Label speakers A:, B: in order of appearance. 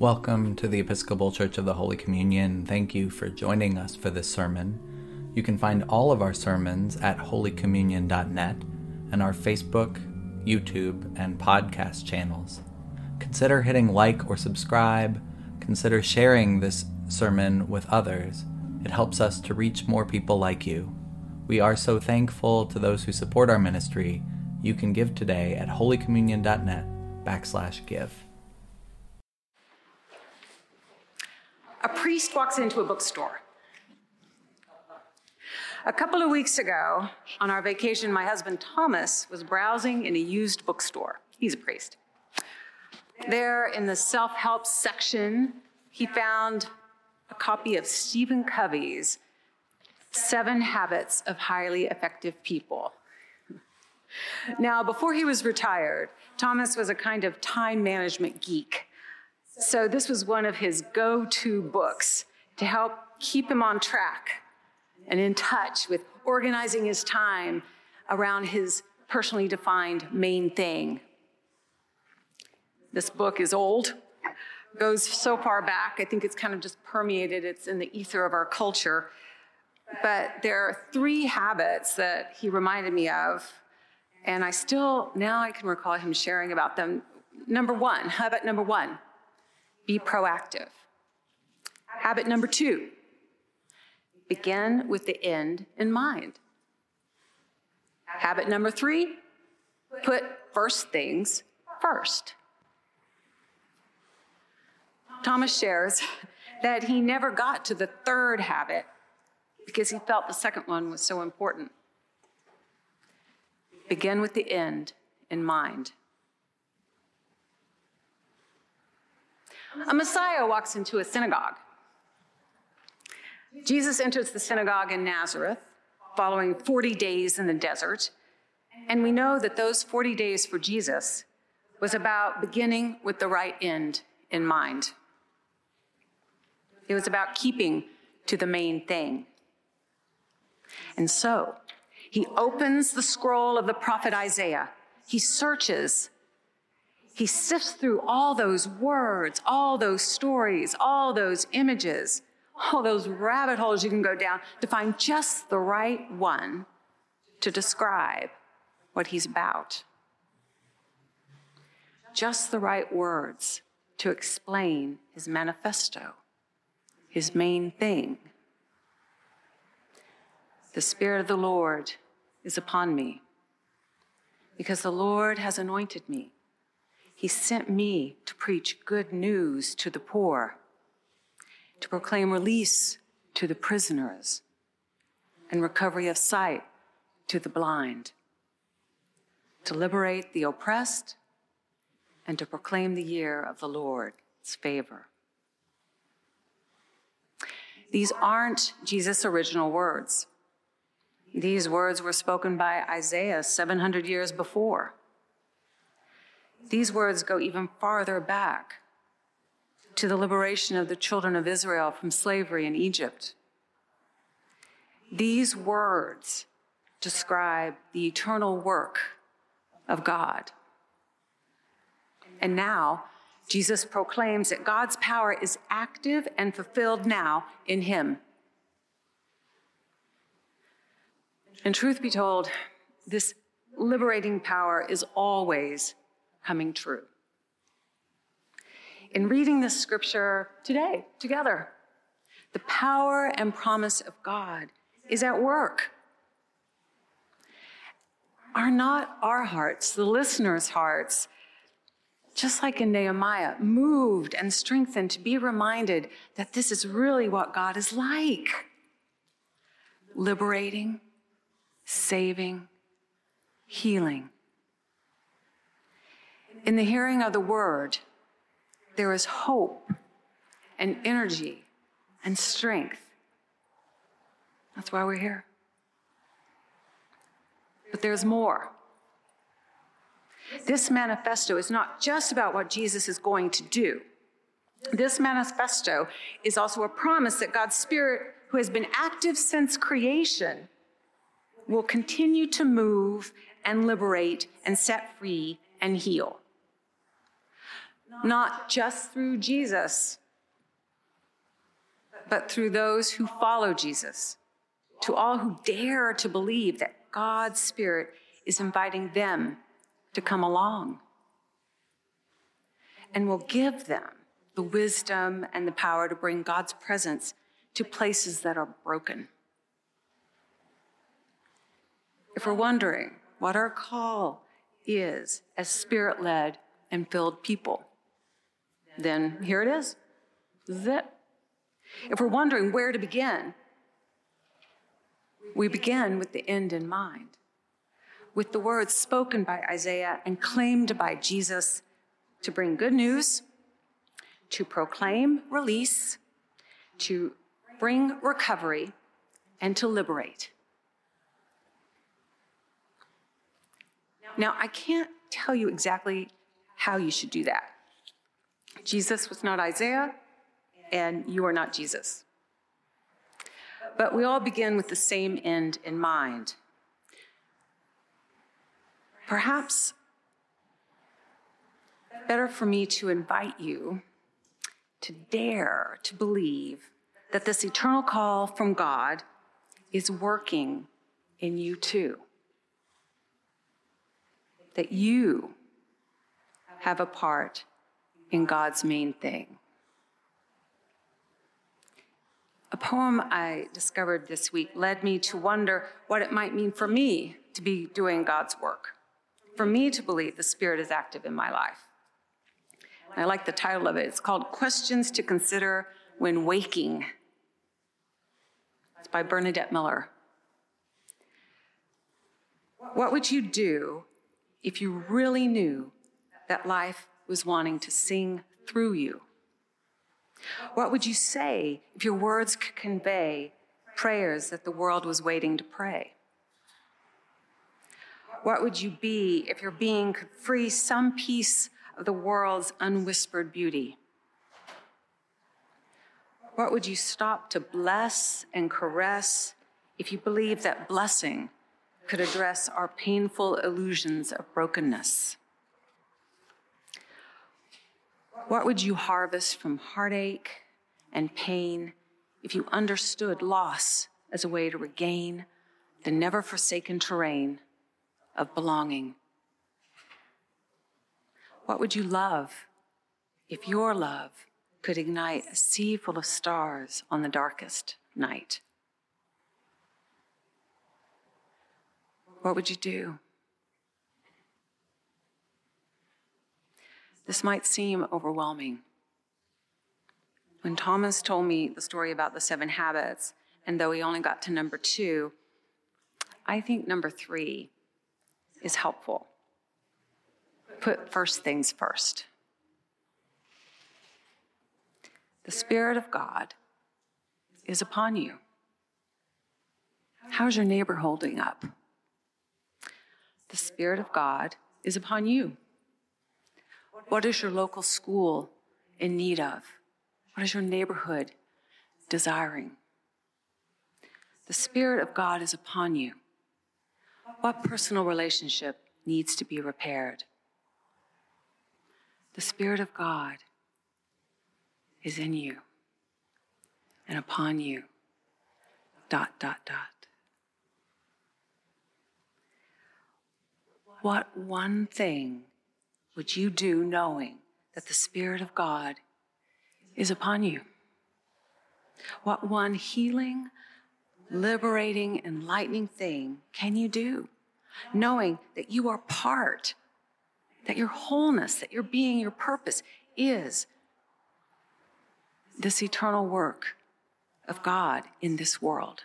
A: Welcome to the Episcopal Church of the Holy Communion. Thank you for joining us for this sermon. You can find all of our sermons at holycommunion.net and our Facebook, YouTube, and podcast channels. Consider hitting like or subscribe. Consider sharing this sermon with others. It helps us to reach more people like you. We are so thankful to those who support our ministry. You can give today at holycommunion.net backslash give.
B: A priest walks into a bookstore. A couple of weeks ago, on our vacation, my husband Thomas was browsing in a used bookstore. He's a priest. There in the self help section, he found a copy of Stephen Covey's Seven Habits of Highly Effective People. Now, before he was retired, Thomas was a kind of time management geek. So, this was one of his go to books to help keep him on track and in touch with organizing his time around his personally defined main thing. This book is old, goes so far back, I think it's kind of just permeated, it's in the ether of our culture. But there are three habits that he reminded me of, and I still, now I can recall him sharing about them. Number one, habit number one, be proactive. Habit number two, begin with the end in mind. Habit number three, put first things first. Thomas shares that he never got to the third habit because he felt the second one was so important. Begin with the end in mind. A Messiah walks into a synagogue. Jesus enters the synagogue in Nazareth following 40 days in the desert. And we know that those 40 days for Jesus was about beginning with the right end in mind. It was about keeping to the main thing. And so he opens the scroll of the prophet Isaiah. He searches. He sifts through all those words, all those stories, all those images all those rabbit holes you can go down to find just the right one to describe what he's about. Just the right words to explain his manifesto, his main thing. The Spirit of the Lord is upon me because the Lord has anointed me. He sent me to preach good news to the poor to proclaim release to the prisoners and recovery of sight to the blind, to liberate the oppressed, and to proclaim the year of the Lord's favor. These aren't Jesus' original words. These words were spoken by Isaiah 700 years before. These words go even farther back to the liberation of the children of Israel from slavery in Egypt. These words describe the eternal work of God. And now, Jesus proclaims that God's power is active and fulfilled now in him. And truth be told, this liberating power is always coming true in reading this scripture today together. The power and promise of God is at work. Are not our hearts, the listeners' hearts, just like in Nehemiah, moved and strengthened to be reminded that this is really what God is like liberating, saving, healing. In the hearing of the word, there is hope and energy and strength. That's why we're here. But there's more. This manifesto is not just about what Jesus is going to do. This manifesto is also a promise that God's Spirit, who has been active since creation, will continue to move and liberate and set free and heal. Not just through Jesus, but through those who follow Jesus, to all who dare to believe that God's Spirit is inviting them to come along and will give them the wisdom and the power to bring God's presence to places that are broken. If we're wondering what our call is as spirit led and filled people, then here it is. It. If we're wondering where to begin, we begin with the end in mind, with the words spoken by Isaiah and claimed by Jesus to bring good news, to proclaim release, to bring recovery, and to liberate. Now, I can't tell you exactly how you should do that. Jesus was not Isaiah, and you are not Jesus. But we all begin with the same end in mind. Perhaps better for me to invite you to dare to believe that this eternal call from God is working in you too. That you have a part in God's main thing. A poem I discovered this week led me to wonder what it might mean for me to be doing God's work, for me to believe the Spirit is active in my life. I like the title of it. It's called Questions to Consider When Waking. It's by Bernadette Miller. What would you do if you really knew that life was wanting to sing through you? What would you say if your words could convey prayers that the world was waiting to pray? What would you be if your being could free some piece of the world's unwhispered beauty? What would you stop to bless and caress if you believed that blessing could address our painful illusions of brokenness? What would you harvest from heartache and pain if you understood loss as a way to regain the never forsaken terrain of belonging? What would you love if your love could ignite a sea full of stars on the darkest night? What would you do? This might seem overwhelming. When Thomas told me the story about the seven habits, and though he only got to number two, I think number three is helpful. Put first things first. The Spirit of God is upon you. How's your neighbor holding up? The Spirit of God is upon you. What is your local school in need of? What is your neighborhood desiring? The Spirit of God is upon you. What personal relationship needs to be repaired? The Spirit of God is in you and upon you. Dot, dot, dot. What one thing would you do knowing that the Spirit of God is upon you? What one healing, liberating, enlightening thing can you do knowing that you are part, that your wholeness, that your being, your purpose is this eternal work of God in this world?